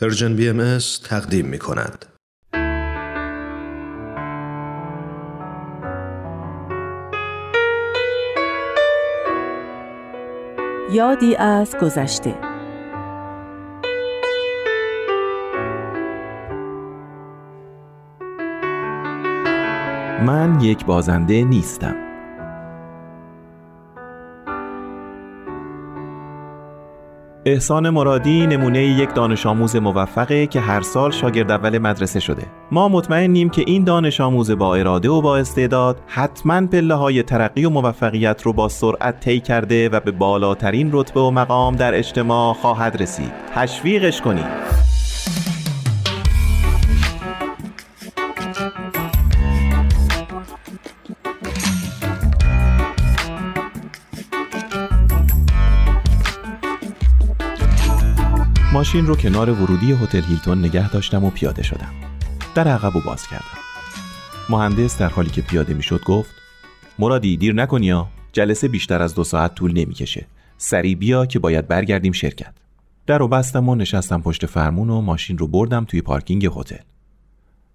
پرژن بی ام تقدیم می کند. یادی از گذشته من یک بازنده نیستم احسان مرادی نمونه یک دانش آموز موفقه که هر سال شاگرد اول مدرسه شده. ما مطمئنیم که این دانش آموز با اراده و با استعداد حتما پله های ترقی و موفقیت رو با سرعت طی کرده و به بالاترین رتبه و مقام در اجتماع خواهد رسید. تشویقش کنید ماشین رو کنار ورودی هتل هیلتون نگه داشتم و پیاده شدم. در عقب و باز کردم. مهندس در حالی که پیاده می‌شد گفت مرادی دیر نکنی یا جلسه بیشتر از دو ساعت طول نمی‌کشه. سریع بیا که باید برگردیم شرکت. در رو بستم و نشستم پشت فرمون و ماشین رو بردم توی پارکینگ هتل.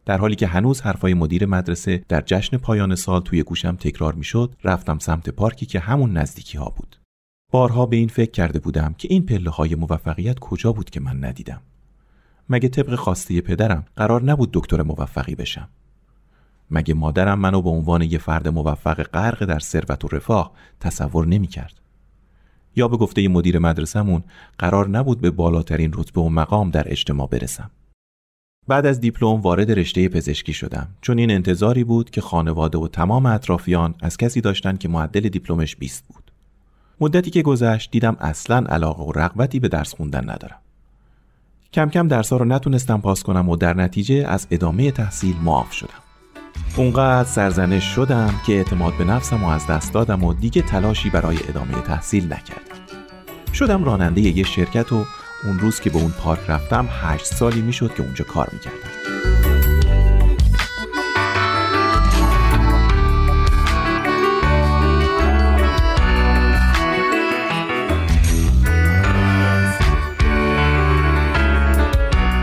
در حالی که هنوز حرفای مدیر مدرسه در جشن پایان سال توی گوشم تکرار می‌شد رفتم سمت پارکی که همون نزدیکی ها بود. بارها به این فکر کرده بودم که این پله های موفقیت کجا بود که من ندیدم. مگه طبق خواسته پدرم قرار نبود دکتر موفقی بشم؟ مگه مادرم منو به عنوان یه فرد موفق غرق در ثروت و رفاه تصور نمی کرد یا به گفته مدیر مدرسهمون قرار نبود به بالاترین رتبه و مقام در اجتماع برسم؟ بعد از دیپلم وارد رشته پزشکی شدم چون این انتظاری بود که خانواده و تمام اطرافیان از کسی داشتن که معدل دیپلمش 20 بود. مدتی که گذشت دیدم اصلا علاقه و رغبتی به درس خوندن ندارم. کم کم درسها رو نتونستم پاس کنم و در نتیجه از ادامه تحصیل معاف شدم. اونقدر سرزنش شدم که اعتماد به نفسم و از دست دادم و دیگه تلاشی برای ادامه تحصیل نکردم. شدم راننده یه شرکت و اون روز که به اون پارک رفتم هشت سالی می‌شد که اونجا کار می‌کردم.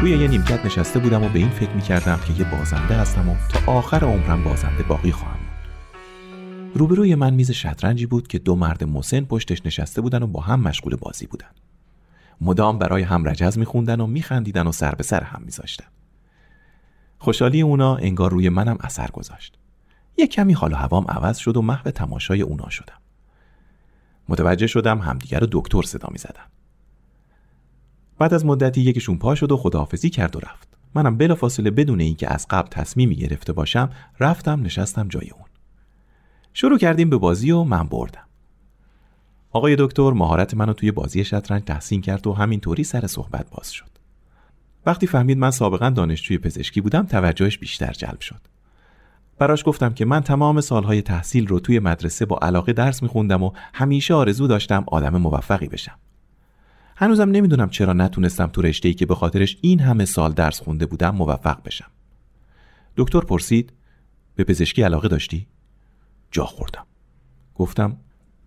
روی یه نیمکت نشسته بودم و به این فکر می‌کردم که یه بازنده هستم و تا آخر عمرم بازنده باقی خواهم بود. روبروی من میز شطرنجی بود که دو مرد مسن پشتش نشسته بودن و با هم مشغول بازی بودن. مدام برای هم رجز میخوندن و میخندیدن و سر به سر هم میذاشتن. خوشحالی اونا انگار روی منم اثر گذاشت. یک کمی حال و هوام عوض شد و محو تماشای اونا شدم. متوجه شدم همدیگر رو دکتر صدا می‌زدن. بعد از مدتی یکیشون پا شد و خداحافظی کرد و رفت. منم بلافاصله بدون اینکه از قبل تصمیمی گرفته باشم رفتم نشستم جای اون. شروع کردیم به بازی و من بردم. آقای دکتر مهارت منو توی بازی شطرنج تحسین کرد و همینطوری سر صحبت باز شد. وقتی فهمید من سابقا دانشجوی پزشکی بودم توجهش بیشتر جلب شد. براش گفتم که من تمام سالهای تحصیل رو توی مدرسه با علاقه درس میخوندم و همیشه آرزو داشتم آدم موفقی بشم. هنوزم نمی‌دونم چرا نتونستم تو رشته که به خاطرش این همه سال درس خونده بودم موفق بشم. دکتر پرسید به پزشکی علاقه داشتی؟ جا خوردم. گفتم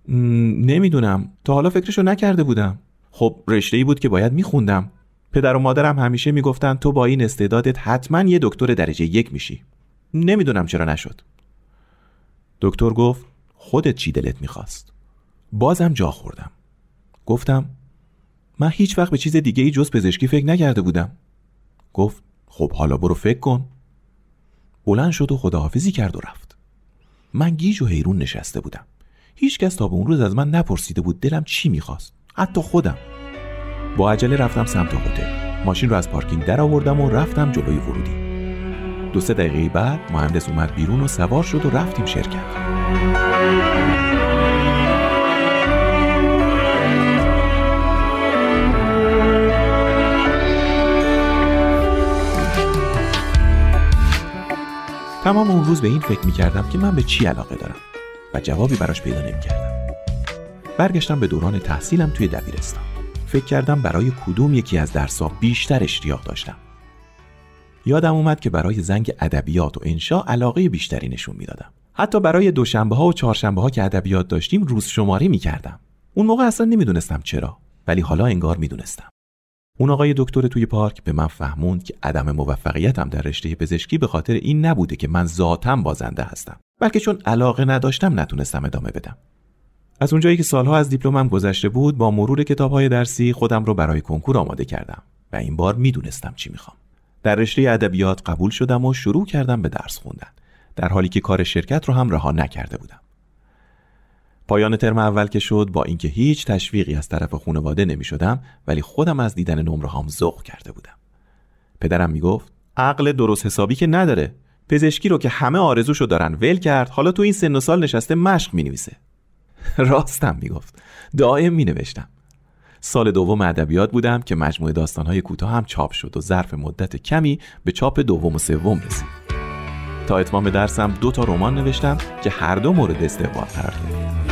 نمی‌دونم. تا حالا فکرشو نکرده بودم. خب رشته ای بود که باید میخوندم. پدر و مادرم همیشه می‌گفتن تو با این استعدادت حتما یه دکتر درجه یک میشی. نمی‌دونم چرا نشد. دکتر گفت خودت چی دلت می‌خواست؟ بازم جا خوردم. گفتم من هیچ وقت به چیز دیگه ای جز پزشکی فکر نکرده بودم. گفت خب حالا برو فکر کن. بلند شد و خداحافظی کرد و رفت. من گیج و حیرون نشسته بودم. هیچکس تا به اون روز از من نپرسیده بود دلم چی می‌خواست. حتی خودم. با عجله رفتم سمت هتل. ماشین رو از پارکینگ در آوردم و رفتم جلوی ورودی. دو سه دقیقه بعد مهندس اومد بیرون و سوار شد و رفتیم شرکت. تمام اون روز به این فکر می‌کردم که من به چی علاقه دارم و جوابی براش پیدا نمی‌کردم. برگشتم به دوران تحصیلم توی دبیرستان. فکر کردم برای کدوم یکی از درسها بیشتر اشتیاق داشتم. یادم اومد که برای زنگ ادبیات و انشا علاقه بیشتری نشون می‌دادم. حتی برای دوشنبه ها و چهارشنبه ها که ادبیات داشتیم روز شماری می‌کردم. اون موقع اصلا نمی‌دونستم چرا ولی حالا انگار می‌دونستم. اون آقای دکتر توی پارک به من فهموند که عدم موفقیتم در رشته پزشکی به خاطر این نبوده که من ذاتم بازنده هستم. بلکه چون علاقه نداشتم نتونستم ادامه بدم. از اونجایی که سالها از دیپلمم گذشته بود با مرور کتابهای درسی خودم رو برای کنکور آماده کردم و این بار می‌دونستم چی می‌خوام. در رشته ادبیات قبول شدم و شروع کردم به درس خوندن در حالی که کار شرکت رو هم رها نکرده بودم. پایان ترم اول که شد با اینکه هیچ تشویقی از طرف خانواده نمی شدم ولی خودم از دیدن نمره هام ذوق کرده بودم. پدرم می‌گفت عقل درست حسابی که نداره. پزشکی رو که همه آرزوشو دارن ول کرد حالا تو این سن و سال نشسته مشق می نویسه راستم می‌گفت. دائم می نوشتم سال دوم ادبیات بودم که مجموعه داستانهای کوتاه هم چاپ شد و ظرف مدت کمی به چاپ دوم و سوم رسید. تا اتمام درسم دو تا رمان نوشتم که هر دو مورد استقبال قرار گرفت.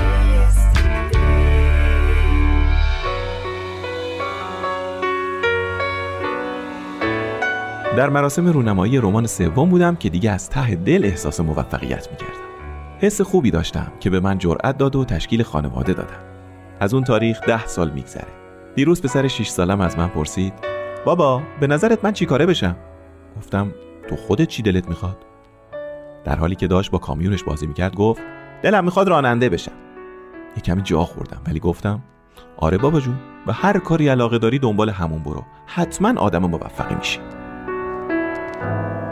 در مراسم رونمایی رمان سوم بودم که دیگه از ته دل احساس موفقیت می‌کردم. حس خوبی داشتم که به من جرأت داد و تشکیل خانواده دادم. از اون تاریخ ده سال میگذره. دیروز پسر 6 سالم از من پرسید بابا به نظرت من چی کاره بشم؟ گفتم تو خودت چی دلت می‌خواد؟ در حالی که داشت با کامیونش بازی می‌کرد گفت دلم می‌خواد راننده بشم. یه کمی جا خوردم ولی گفتم آره بابا جون و هر کاری علاقه داری دنبال همون برو. حتما آدم موفقی میشی. thank you